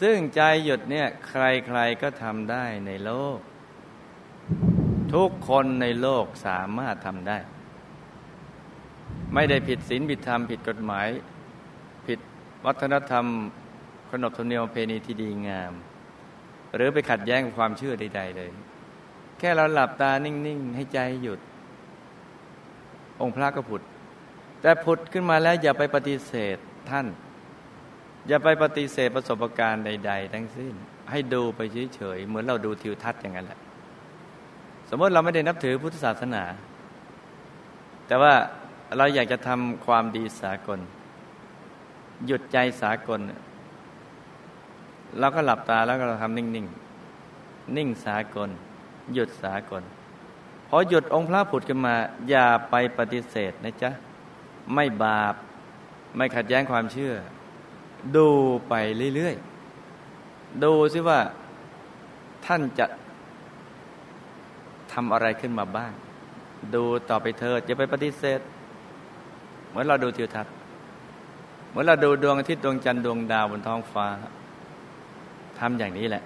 ซึ่งใจหยุดเนี่ยใครๆก็ทำได้ในโลก ทุกคนในโลกสามารถทำได้ ไม่ได้ผิดศีลผิดธรรม ผิดกฎหมาย ผิดวัฒนธรรม ขนบธรรมเนียมเพณีที่ดีงาม หรือไปขัดแย้งกับความเชื่อใด ๆ เลย แค่เราหลับตานิ่ง ๆ ให้ใจหยุด องค์พระก็ผุด แต่ผุดขึ้นมาแล้วอย่าไปปฏิเสธท่าน อย่าไปปฏิเสธประสบการณ์ใด ๆ ทั้งสิ้น ให้ดูไปเฉยๆเหมือนเราดูทิวทัศน์อย่างนั้นแหละ สมมติเราไม่ได้นับถือพุทธศาสนา แต่ว่าเราอยากจะทำความดีสากล หยุดใจสากลเราก็หลับตาแล้วก็เราทำนิ่งๆนิ่งสากล หยุดสากลพอหยุดองค์พระผุดขึ้นมา อย่าไปปฏิเสธนะจ๊ะ ไม่บาป ไม่ขัดแย้งความเชื่อ ดูไปเรื่อยๆ ดูซิว่าท่านจะทำอะไรขึ้นมาบ้าง ดูต่อไปเธออย่าไปปฏิเสธ เหมือนเราดูทิวทัศน์เหมือนเราดูดวงอาทิตย์ดวงจันทร์ดวงดาวบนท้องฟ้าทำอย่างนี้แหละ